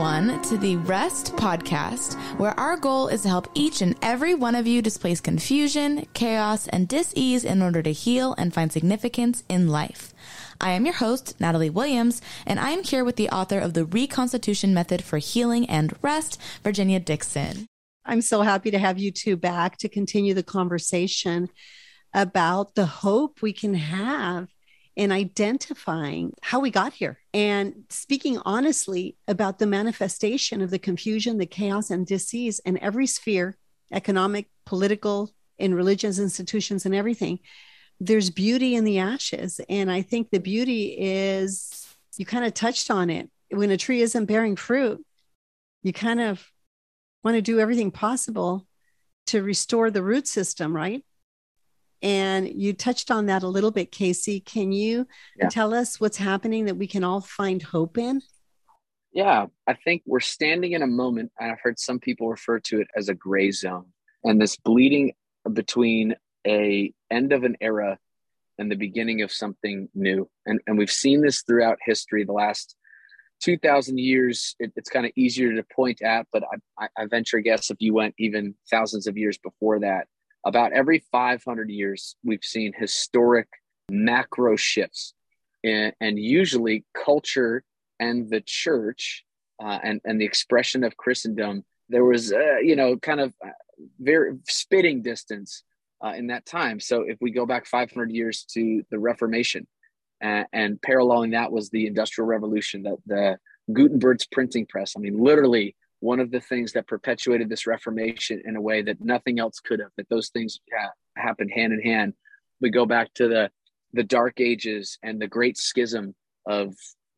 everyone, to the Rest Podcast, where our goal is to help each and every one of you displace confusion, chaos, and dis-ease in order to heal and find significance in life. I am your host, Natalie Williams, and I am here with the author of the Reconstitution Method for Healing and Rest, Virginia Dixon. I'm so happy to have you two back to continue the conversation about the hope we can have in identifying how we got here and speaking honestly about the manifestation of the confusion, the chaos, and disease in every sphere economic, political, in religions, institutions, and everything. There's beauty in the ashes. And I think the beauty is you kind of touched on it. When a tree isn't bearing fruit, you kind of want to do everything possible to restore the root system, right? And you touched on that a little bit, Casey. Can you yeah. tell us what's happening that we can all find hope in? Yeah, I think we're standing in a moment, and I've heard some people refer to it as a gray zone, and this bleeding between a end of an era and the beginning of something new. And, and we've seen this throughout history. The last 2000 years, it, it's kind of easier to point at, but I, I, I venture guess if you went even thousands of years before that, about every 500 years, we've seen historic macro shifts. And, and usually, culture and the church uh, and, and the expression of Christendom, there was, uh, you know, kind of uh, very spitting distance uh, in that time. So, if we go back 500 years to the Reformation, and, paralleling that was the Industrial Revolution, the, the Gutenberg's printing press. I mean, literally one of the things that perpetuated this reformation in a way that nothing else could have that those things ha- happened hand in hand. We go back to the the dark ages and the great schism of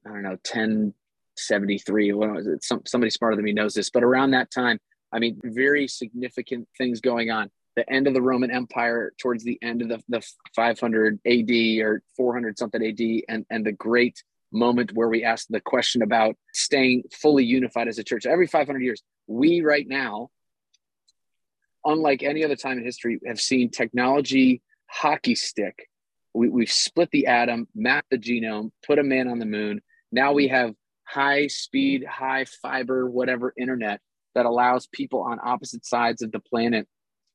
i don't know 1073 when was it some, somebody smarter than me knows this but around that time i mean very significant things going on. The end of the roman empire towards the end of the, the 500 ad or 400 something ad and and the great moment where we ask the question about staying fully unified as a church. Every 500 years, we right now, unlike any other time in history, have seen technology hockey stick. We, have split the atom, mapped the genome, put a man on the moon. Now we have high speed, high fiber, whatever internet that allows people on opposite sides of the planet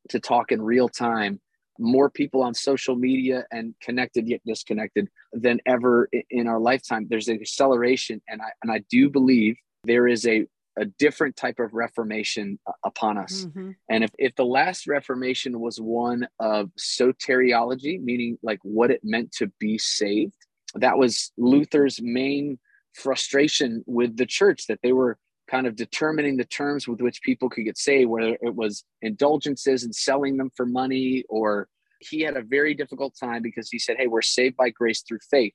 to talk in real time more people on social media and connected yet disconnected than ever in our lifetime. There's an acceleration, and I and I do believe there is a a different type of reformation upon us. Mm-hmm. And if, if the last reformation was one of soteriology, meaning like what it meant to be saved, that was Luther's main frustration with the church that they were kind of determining the terms with which people could get saved, whether it was indulgences and selling them for money, or he had a very difficult time because he said, Hey, we're saved by grace through faith.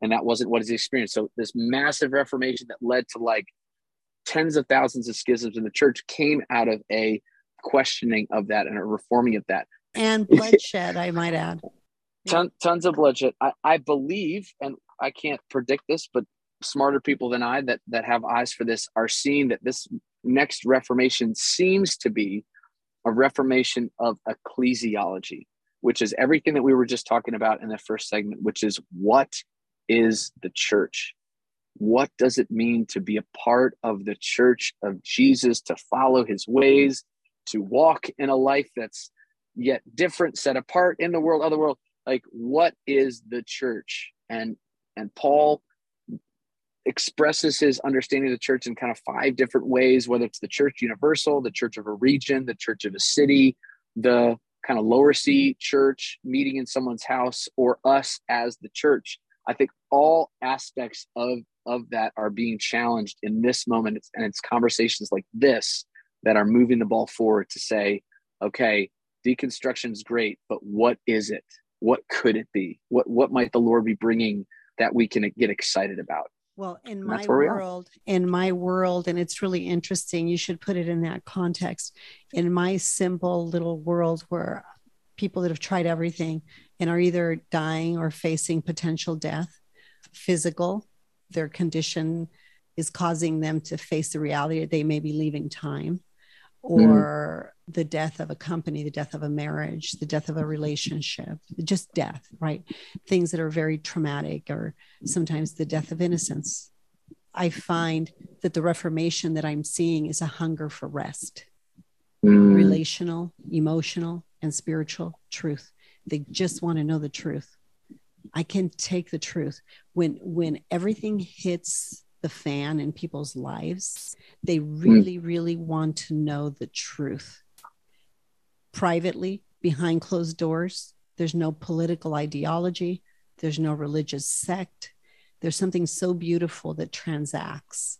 And that wasn't what he experienced. So, this massive reformation that led to like tens of thousands of schisms in the church came out of a questioning of that and a reforming of that. And bloodshed, I might add. Ton, tons of bloodshed. I, I believe, and I can't predict this, but smarter people than I that that have eyes for this are seeing that this next reformation seems to be a reformation of ecclesiology, which is everything that we were just talking about in the first segment, which is what is the church? What does it mean to be a part of the church of Jesus, to follow his ways, to walk in a life that's yet different, set apart in the world, other world? Like, what is the church? And and Paul expresses his understanding of the church in kind of five different ways, whether it's the church universal, the church of a region, the church of a city, the kind of lower C church meeting in someone's house, or us as the church. I think all aspects of of that are being challenged in this moment, and it's conversations like this that are moving the ball forward to say, okay, deconstruction is great, but what is it? What could it be? What what might the Lord be bringing that we can get excited about? Well, in my world, in my world, and it's really interesting, you should put it in that context. In my simple little world where people that have tried everything and are either dying or facing potential death, physical, their condition is causing them to face the reality that they may be leaving time, mm-hmm. or the death of a company, the death of a marriage, the death of a relationship, just death, right? Things that are very traumatic, or sometimes the death of innocence. I find that the reformation that I'm seeing is a hunger for rest, Mm. relational, emotional, and spiritual truth. They just want to know the truth. I can take the truth when when everything hits the fan in people's lives, they really, really want to know the truth. Privately, behind closed doors, there's no political ideology, there's no religious sect. There's something so beautiful that transacts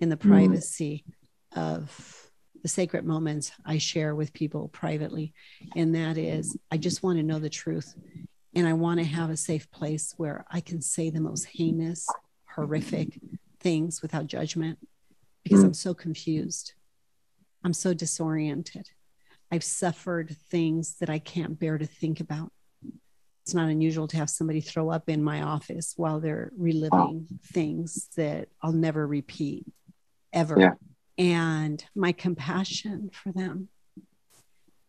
in the Mm. privacy of the sacred moments I share with people privately. And that is, I just want to know the truth. And I want to have a safe place where I can say the most heinous, horrific things without judgment because Mm. I'm so confused. I'm so disoriented. I've suffered things that I can't bear to think about. It's not unusual to have somebody throw up in my office while they're reliving things that I'll never repeat ever. Yeah. And my compassion for them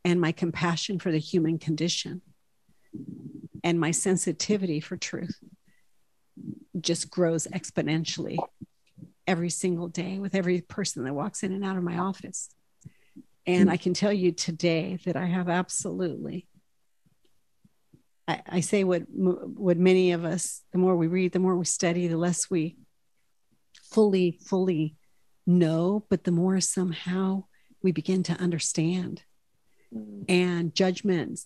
and my compassion for the human condition and my sensitivity for truth just grows exponentially every single day with every person that walks in and out of my office. And I can tell you today that I have absolutely, I, I say what what many of us, the more we read, the more we study, the less we fully, fully know, but the more somehow we begin to understand. Mm. And judgment,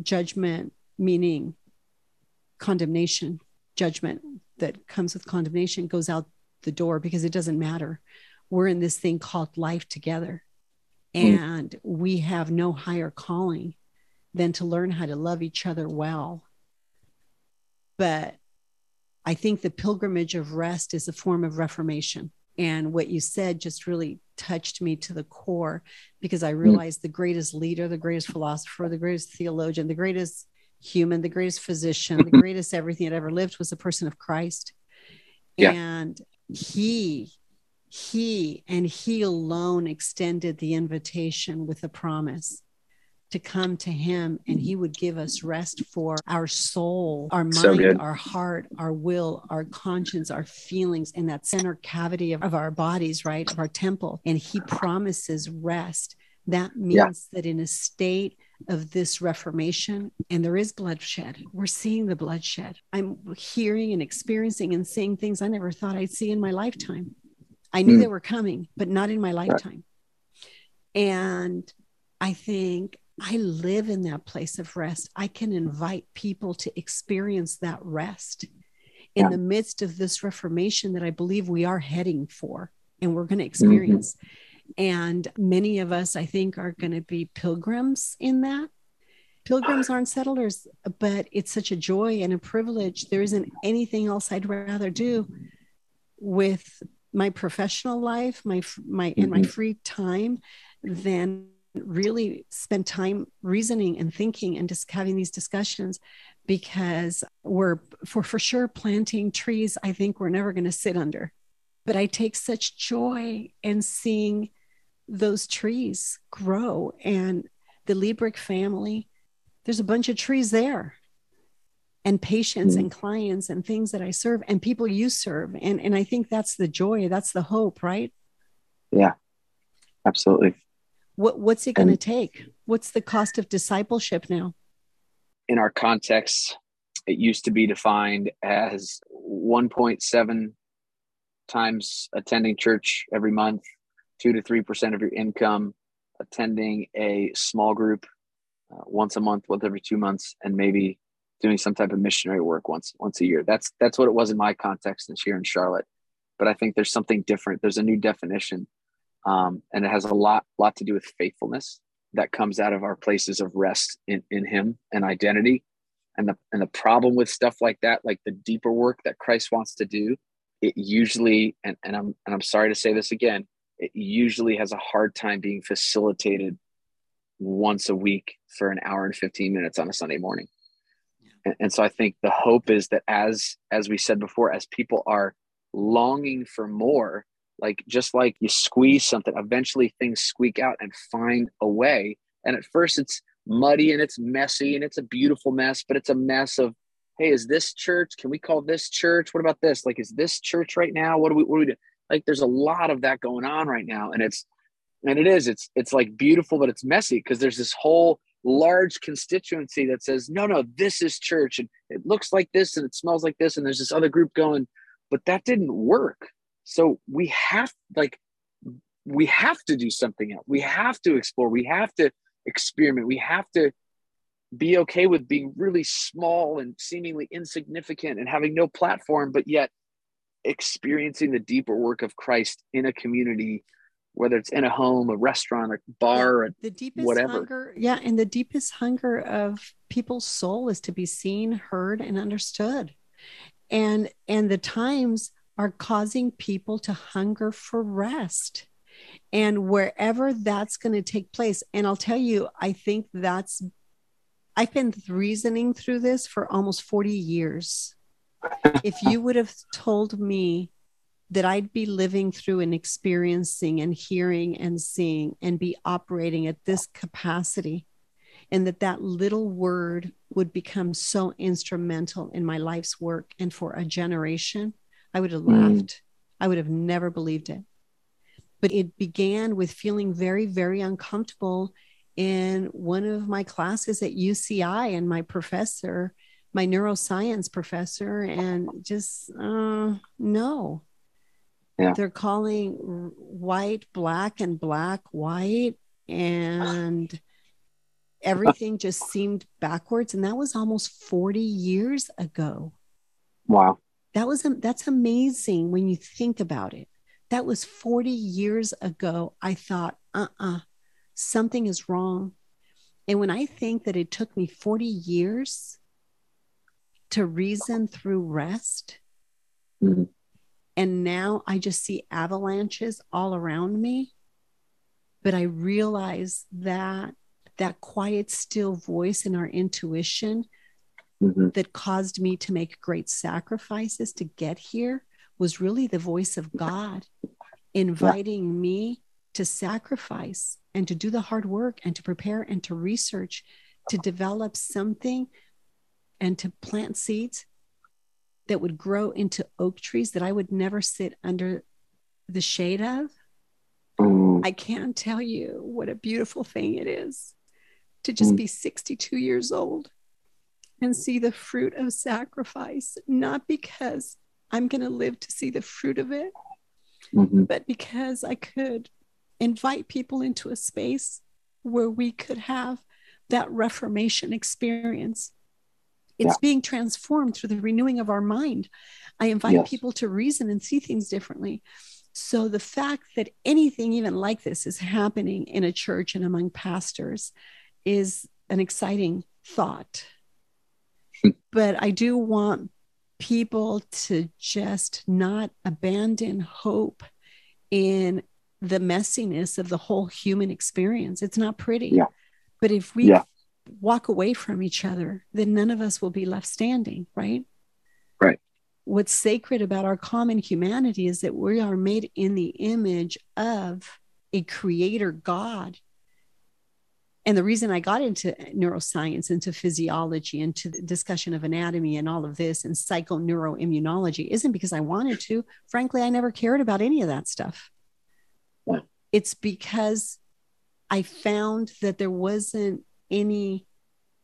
judgment meaning condemnation, judgment that comes with condemnation goes out the door because it doesn't matter. We're in this thing called life together. Mm. And we have no higher calling than to learn how to love each other well. But I think the pilgrimage of rest is a form of reformation. And what you said just really touched me to the core because I realized the greatest leader, the greatest philosopher, the greatest theologian, the greatest human, the greatest physician, the greatest everything that ever lived was a person of Christ. Yeah. And he, he and he alone extended the invitation with a promise to come to him and he would give us rest for our soul, our mind, good. our heart, our will, our conscience, our feelings in that center cavity of, of our bodies, right? Of our temple. And he promises rest. That means Yeah. that in a state of this reformation, and there is bloodshed, we're seeing the bloodshed. I'm hearing and experiencing and seeing things I never thought I'd see in my lifetime. I knew Mm. they were coming, but not in my lifetime. And I think I live in that place of rest. I can invite people to experience that rest in Yeah. the midst of this reformation that I believe we are heading for and we're going to experience. And many of us, I think, are going to be pilgrims in that. Pilgrims aren't settlers, but it's such a joy and a privilege. There isn't anything else I'd rather do with my professional life, my my in my Mhm. free time, than really spend time reasoning and thinking and just having these discussions because we're for for sure planting trees i think we're never going to sit under but i take such joy in seeing those trees grow and the Liebrick family there's a bunch of trees there and patients Mm. and clients and things that i serve and people you serve and and i think that's the joy that's the hope right Yeah, Absolutely. what what's it going to take what's the cost of discipleship now in our context, it used to be defined as 1.7 times attending church every month, two to three percent of your income, attending a small group uh, once a month, once every two months, and maybe doing some type of missionary work once once a year. That's that's what it was in my context and here in Charlotte. But I think there's something different. There's a new definition, um, and it has a lot lot to do with faithfulness that comes out of our places of rest in, in him and identity and the and the problem with stuff like that like the deeper work that christ wants to do it usually and, and i'm and i'm sorry to say this again it usually has a hard time being facilitated once a week for an hour and 15 minutes on a sunday morning and, and so i think the hope is that as as we said before as people are longing for more like just like you squeeze something eventually things squeak out and find a way and at first it's muddy and it's messy and it's a beautiful mess but it's a mess of hey, is this church? Can we call this church? What about this? Like, is this church right now? What do we, what do we do? Like, there's a lot of that going on right now. And it's, and it is, it's, it's like beautiful, but it's messy because there's this whole large constituency that says, no, no, this is church. And it looks like this and it smells like this. And there's this other group going, but that didn't work. So we have, like, we have to do something else. We have to explore. We have to experiment. We have to be okay with being really small and seemingly insignificant and having no platform, but yet experiencing the deeper work of Christ in a community, whether it's in a home, a restaurant, a bar, the deepest whatever. hunger. Yeah, and the deepest hunger of people's soul is to be seen, heard, and understood. And and the times are causing people to hunger for rest. And wherever that's going to take place, and I'll tell you, I think that's I've been reasoning through this for almost 40 years. if you would have told me that I'd be living through and experiencing and hearing and seeing and be operating at this capacity, and that that little word would become so instrumental in my life's work and for a generation, I would have mm. laughed. I would have never believed it. But it began with feeling very, very uncomfortable in one of my classes at UCI, and my professor, my neuroscience professor, and just uh, no. Yeah. They're calling white black and black white, and everything just seemed backwards. And that was almost 40 years ago. Wow. That was that's amazing when you think about it. That was 40 years ago. I thought, uh-uh, something is wrong. And when I think that it took me 40 years to reason through rest, mm-hmm. And now I just see avalanches all around me, but I realize that that quiet, still voice in our intuition mm-hmm. that caused me to make great sacrifices to get here was really the voice of God inviting yeah. me to sacrifice and to do the hard work and to prepare and to research to develop something and to plant seeds that would grow into oak trees that I would never sit under the shade of. Mm. I can't tell you what a beautiful thing it is to just mm. be 62 years old and see the fruit of sacrifice, not because I'm going to live to see the fruit of it, mm-hmm. but because I could invite people into a space where we could have that reformation experience. It's yeah. being transformed through the renewing of our mind. I invite yes. people to reason and see things differently. So the fact that anything even like this is happening in a church and among pastors is an exciting thought. Hmm. but I do want people to just not abandon hope in the messiness of the whole human experience. It's not pretty. Yeah. But if we yeah. Walk away from each other, then none of us will be left standing, right? Right. What's sacred about our common humanity is that we are made in the image of a creator God. And the reason I got into neuroscience, into physiology, into the discussion of anatomy and all of this and psychoneuroimmunology isn't because I wanted to. Frankly, I never cared about any of that stuff. It's because I found that there wasn't any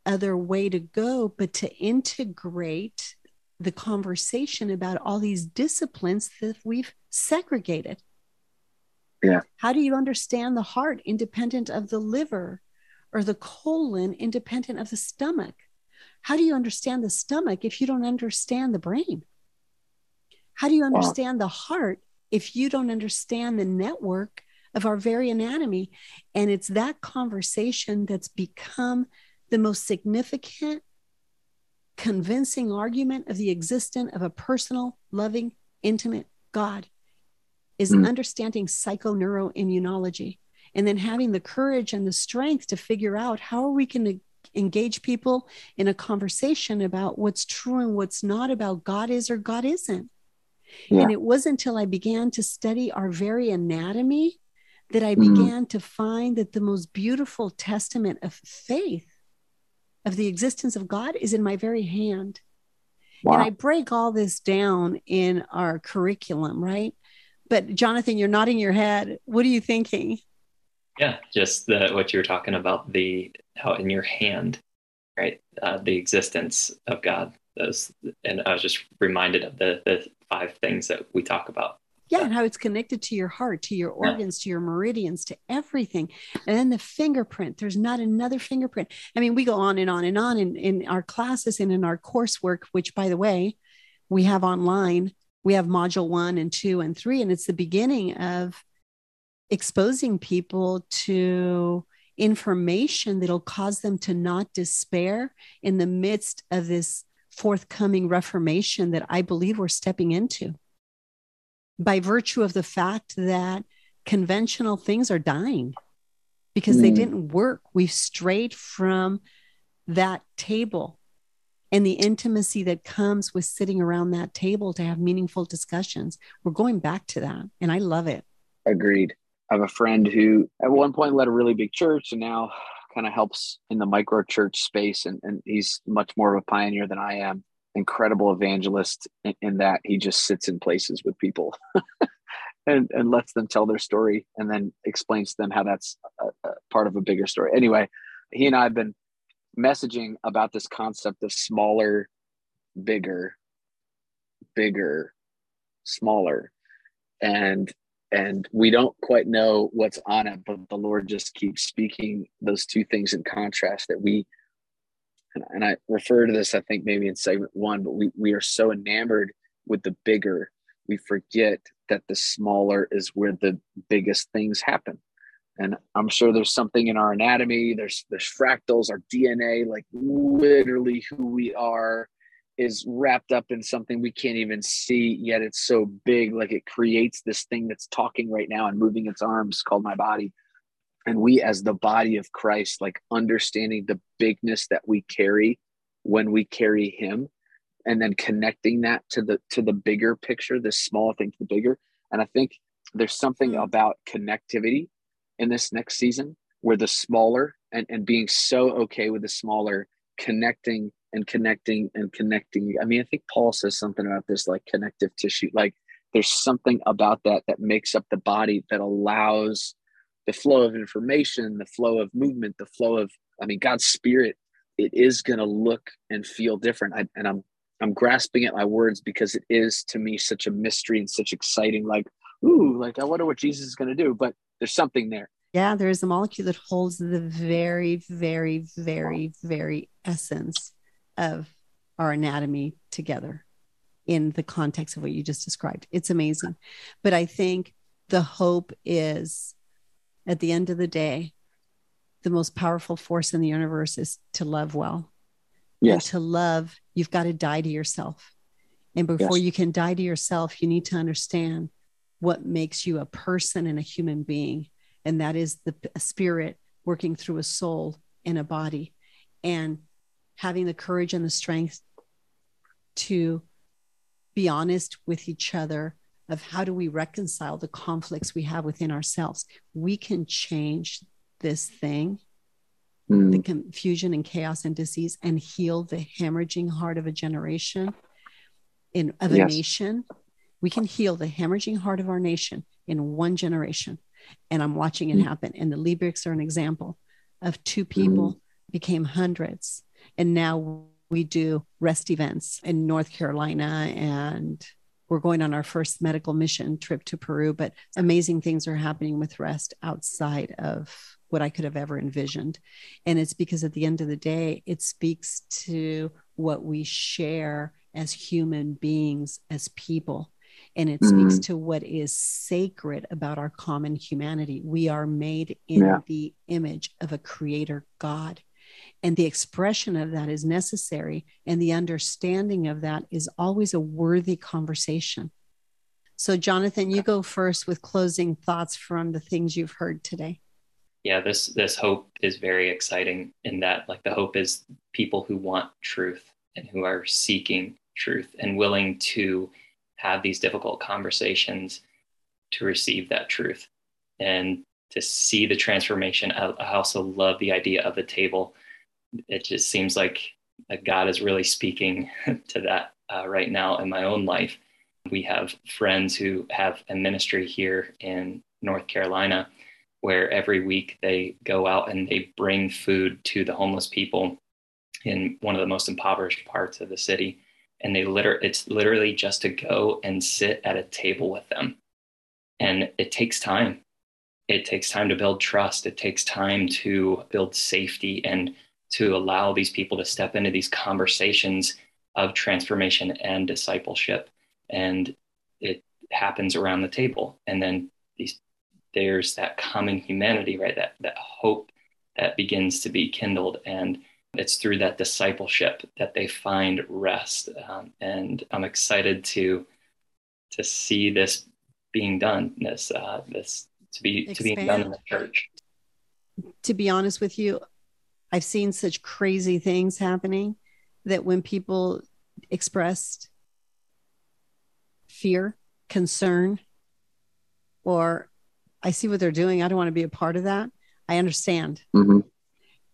other way to go but to integrate the conversation about all these disciplines that we've segregated. Yeah. How do you understand the heart independent of the liver or the colon independent of the stomach? How do you understand the stomach if you don't understand the brain? How do you understand wow. the heart if you don't understand the network of our very anatomy. And it's that conversation that's become the most significant, convincing argument of the existence of a personal, loving, intimate God is mm. understanding psychoneuroimmunology and then having the courage and the strength to figure out how we can engage people in a conversation about what's true and what's not about God is or God isn't. Yeah. And it wasn't until I began to study our very anatomy that I mm. began mm. to find that the most beautiful testament of faith of the existence of God is in my very hand. Wow. And I break all this down in our curriculum, right? But Jonathan, you're nodding your head. What are you thinking? Yeah, just the what you were talking about the how in your hand, right? Uh, the existence of God. Those, and I was just reminded of the the five things that we talk about yeah, and how it's connected to your heart, to your organs, to your meridians, to everything. And then the fingerprint, there's not another fingerprint. I mean, we go on and on and on in, in our classes and in our coursework, which, by the way, we have online. We have module one and two and three, and it's the beginning of exposing people to information that'll cause them to not despair in the midst of this forthcoming reformation that I believe we're stepping into by virtue of the fact that conventional things are dying because mm. they didn't work. We've strayed from that table and the intimacy that comes with sitting around that table to have meaningful discussions. We're going back to that, and I love it. Agreed. I have a friend who at one point led a really big church and now kind of helps in the micro church space. And, and he's much more of a pioneer than I am incredible evangelist in, in that he just sits in places with people and, and lets them tell their story and then explains to them how that's a, a part of a bigger story. Anyway, he and I have been messaging about this concept of smaller, bigger, bigger, smaller. And and we don't quite know what's on it, but the Lord just keeps speaking those two things in contrast that we and, I refer to this, I think maybe in segment one, but we, we are so enamored with the bigger, we forget that the smaller is where the biggest things happen. And I'm sure there's something in our anatomy, there's there's fractals, our DNA, like literally who we are is wrapped up in something we can't even see yet it's so big like it creates this thing that's talking right now and moving its arms called my body and we as the body of christ like understanding the bigness that we carry when we carry him and then connecting that to the to the bigger picture the small thing to the bigger. And i think there's something mm. about connectivity in this next season where the smaller and, and being so okay with the smaller connecting and connecting and connecting. I mean i think paul says something about this like connective tissue. Like there's something about that that makes up the body that allows the flow of information, the flow of movement, the flow of, I mean, God's spirit, it is going to look and feel different. I, and I'm, I'm grasping at my words because it is to me such a mystery and such exciting, like, ooh, like I wonder what Jesus is going to do, but there's something there. Yeah, there is a molecule that holds the very, very, very, very essence of our anatomy together in the context of what you just described. It's amazing. But I think the hope is at the end of the day, the most powerful force in the universe is to love well. Yes. And to love, you've got to die to yourself. And before yes. you can die to yourself, you need to understand what makes you a person and a human being. And that is the spirit working through a soul and a body and having the courage and the strength to be honest with each other of how do we reconcile the conflicts we have within ourselves. We can change this thing, mm. the confusion and chaos and disease, and heal the hemorrhaging heart of a generation, in of a yes. nation. We can heal the hemorrhaging heart of our nation in one generation. And I'm watching it mm. happen. And the Liebrigs are an example of two people mm. became hundreds. And now we do rest events in North Carolina and we're going on our first medical mission trip to Peru, but amazing things are happening with rest outside of what I could have ever envisioned. And it's because at the end of the day, it speaks to what we share as human beings, as people. And it mm-hmm. speaks to what is sacred about our common humanity. We are made in yeah. the image of a creator God. And the expression of that is necessary. And the understanding of that is always a worthy conversation. So, Jonathan, you go first with closing thoughts from the things you've heard today. Yeah, this this hope is very exciting in that like the hope is people who want truth and who are seeking truth and willing to have these difficult conversations to receive that truth and to see the transformation. I, I also love the idea of the table it just seems like God is really speaking to that uh, right now in my own life. We have friends who have a ministry here in North Carolina where every week they go out and they bring food to the homeless people in one of the most impoverished parts of the city. And they liter it's literally just to go and sit at a table with them. And it takes time. It takes time to build trust. It takes time to build safety and to allow these people to step into these conversations of transformation and discipleship. And it happens around the table. And then these there's that common humanity right? That that hope that begins to be kindled. And it's through that discipleship that they find rest. Um, and i'm excited to to see this being done this uh, this to be Expand. to be done in the church. To be honest with you i've seen such crazy things happening that when people expressed fear concern or i see what they're doing i don't want to be a part of that i understand mm-hmm.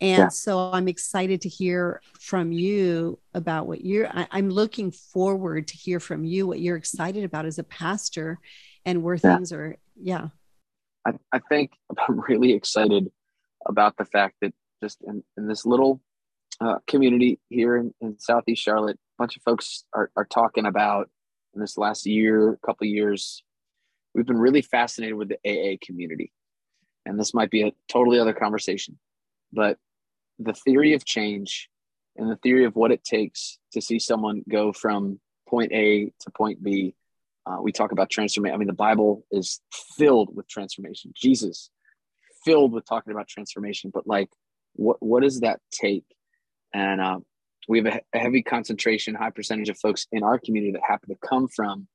And yeah. so I'm excited to hear from you about what you're, I, am looking forward to hear from you what you're excited about as a pastor and where yeah. things are. Yeah. I, I think I'm really excited about the fact that just in, in this little uh, community here in, in Southeast Charlotte, a bunch of folks are, are talking about in this last year, couple years, we've been really fascinated with the AA community. And this might be a totally other conversation, but the theory of change and the theory of what it takes to see someone go from point A to point B. Uh, we talk about transformation. I mean, the Bible is filled with transformation. Jesus filled with talking about transformation. But like, what what does that take? And uh, we have a, a, heavy concentration, high percentage of folks in our community that happen to come from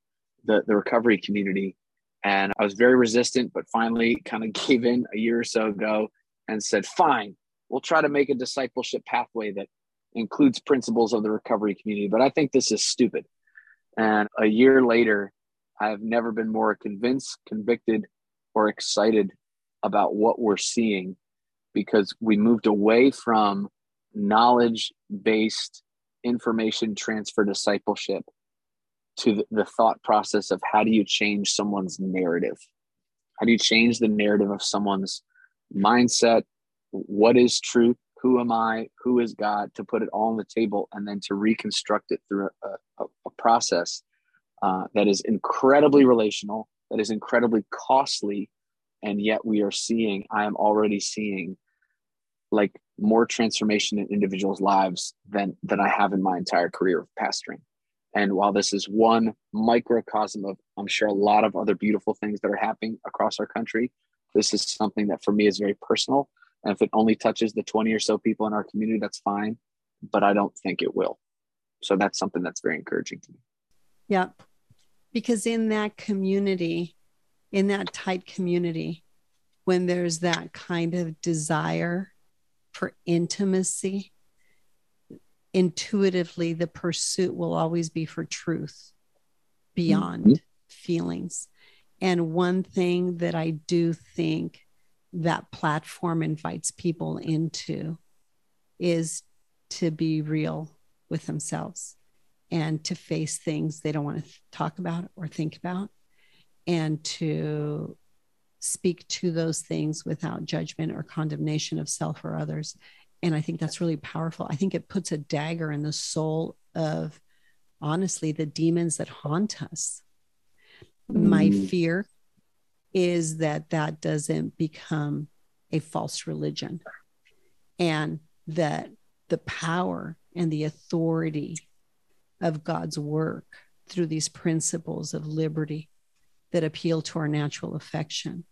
the the recovery community. And I was very resistant, but finally kind of gave in a year or so ago and said, "Fine, we'll try to make a discipleship pathway that includes principles of the recovery community. But I think this is stupid. And a year later, I have never been more convinced, convicted, or excited about what we're seeing because we moved away from knowledge based information transfer discipleship to the, thought process of how do you change someone's narrative? How do you change the narrative of someone's mindset, what is truth? Who am i? Who is god? To put it all on the table and then to reconstruct it through a, a, a process uh, that is incredibly relational that is incredibly costly and yet we are seeing i am already seeing like more transformation in individuals lives than than i have in my entire career of pastoring and while this is one microcosm of i'm sure a lot of other beautiful things that are happening across our country this is something that for me is very personal and if it only touches the 20 or so people in our community, that's fine. But I don't think it will. So that's something that's very encouraging to me. Yeah. Because in that community, in that tight community, when there's that kind of desire for intimacy, intuitively, the pursuit will always be for truth beyond mm-hmm. feelings. And one thing that I do think that platform invites people into is to be real with themselves and to face things they don't want to talk about or think about and to speak to those things without judgment or condemnation of self or others. And i think that's really powerful. I think it puts a dagger in the soul of honestly the demons that haunt us. Mm. my fear is that that doesn't become a false religion and that the power and the authority of God's work through these principles of liberty that appeal to our natural affection,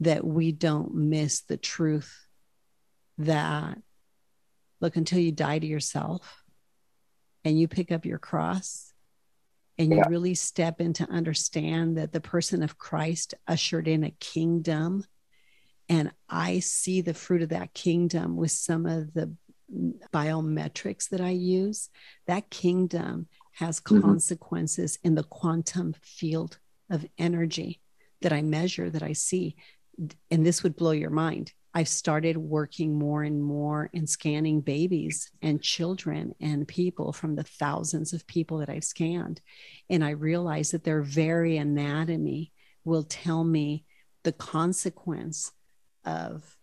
that we don't miss the truth that, look, until you die to yourself and you pick up your cross and you yeah. really step in to understand that the person of Christ ushered in a kingdom. And I see the fruit of that kingdom with some of the biometrics that I use. That kingdom has mm-hmm. consequences in the quantum field of energy that I measure, that I see. And this would blow your mind. I've started working more and more and scanning babies and children and people from the thousands of people that I've scanned. And I realize that their very anatomy will tell me the consequence of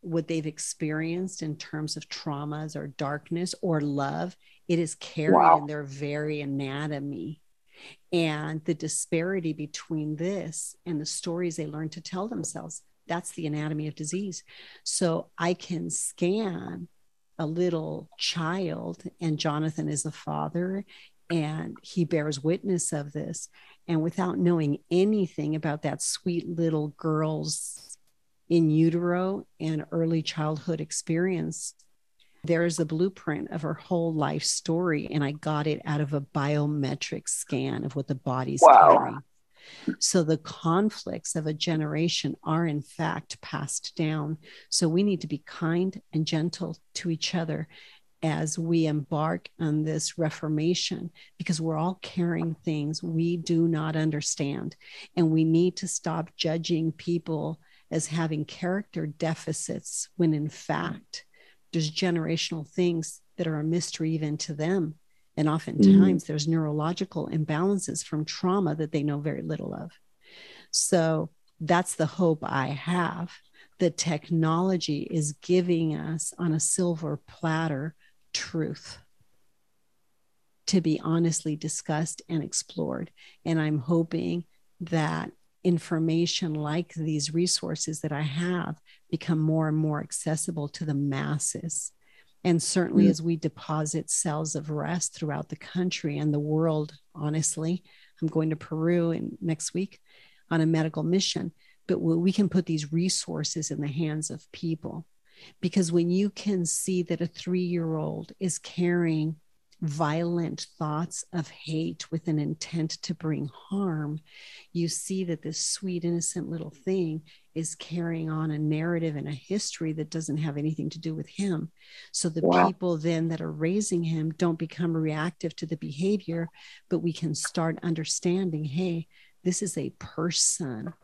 what they've experienced in terms of traumas or darkness or love. It is carried wow. in their very anatomy. And the disparity between this and the stories they learn to tell themselves that's the anatomy of disease. So I can scan a little child, and Jonathan is the father, and he bears witness of this. And without knowing anything about that sweet little girl's in utero and early childhood experience, there is a blueprint of her whole life story. And I got it out of a biometric scan of what the body's wow. carrying. So the conflicts of a generation are, in fact, passed down. So we need to be kind and gentle to each other as we embark on this reformation because we're all carrying things we do not understand. And we need to stop judging people as having character deficits when, in fact, there's generational things that are a mystery even to them and oftentimes mm. there's neurological imbalances from trauma that they know very little of. So that's the hope I have. The technology is giving us on a silver platter truth to be honestly discussed and explored. And I'm hoping that information like these resources that I have become more and more accessible to the masses and certainly, mm. as we deposit cells of rest throughout the country and the world, honestly, I'm going to Peru in next week on a medical mission, but we can put these resources in the hands of people. Because when you can see that a three year old is carrying violent thoughts of hate with an intent to bring harm, you see that this sweet, innocent little thing is carrying on a narrative and a history that doesn't have anything to do with him. So the wow. people then that are raising him don't become reactive to the behavior, but we can start understanding hey, this is a person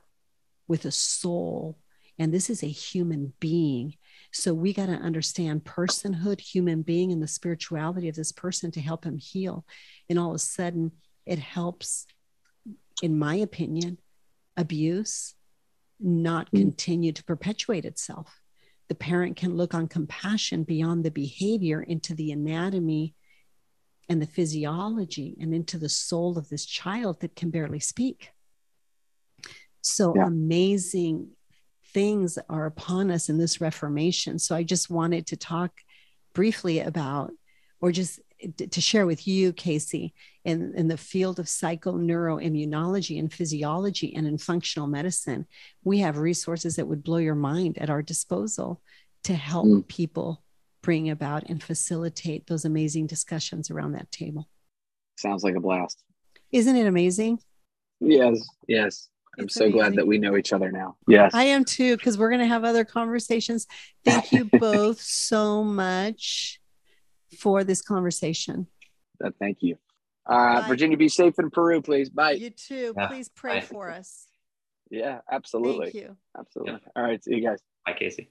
with a soul, and this is a human being so we got to understand personhood, human being, and the spirituality of this person to help him heal. And all of a sudden, it helps, in my opinion, abuse not mm. continue to perpetuate itself. The parent can look on compassion beyond the behavior into the anatomy and the physiology and into the soul of this child that can barely speak. So yeah. amazing things are upon us in this Reformation. So I just wanted to talk briefly about, or just to share with you, Casey, in, in the field of psychoneuroimmunology and physiology and in functional medicine, we have resources that would blow your mind at our disposal to help mm. people bring about and facilitate those amazing discussions around that table. Sounds like a blast. Isn't it amazing? Yes, yes. I'm so amazing. glad that we know each other now. Yes. I am too, because we're going to have other conversations. Thank you both so much for this conversation. Uh, thank you. Uh, Virginia, be safe in Peru, please. Bye. You too. Yeah. Please pray Bye. for us. Yeah, absolutely. Thank you. Absolutely. Yeah. All right. See you guys. Bye, Casey.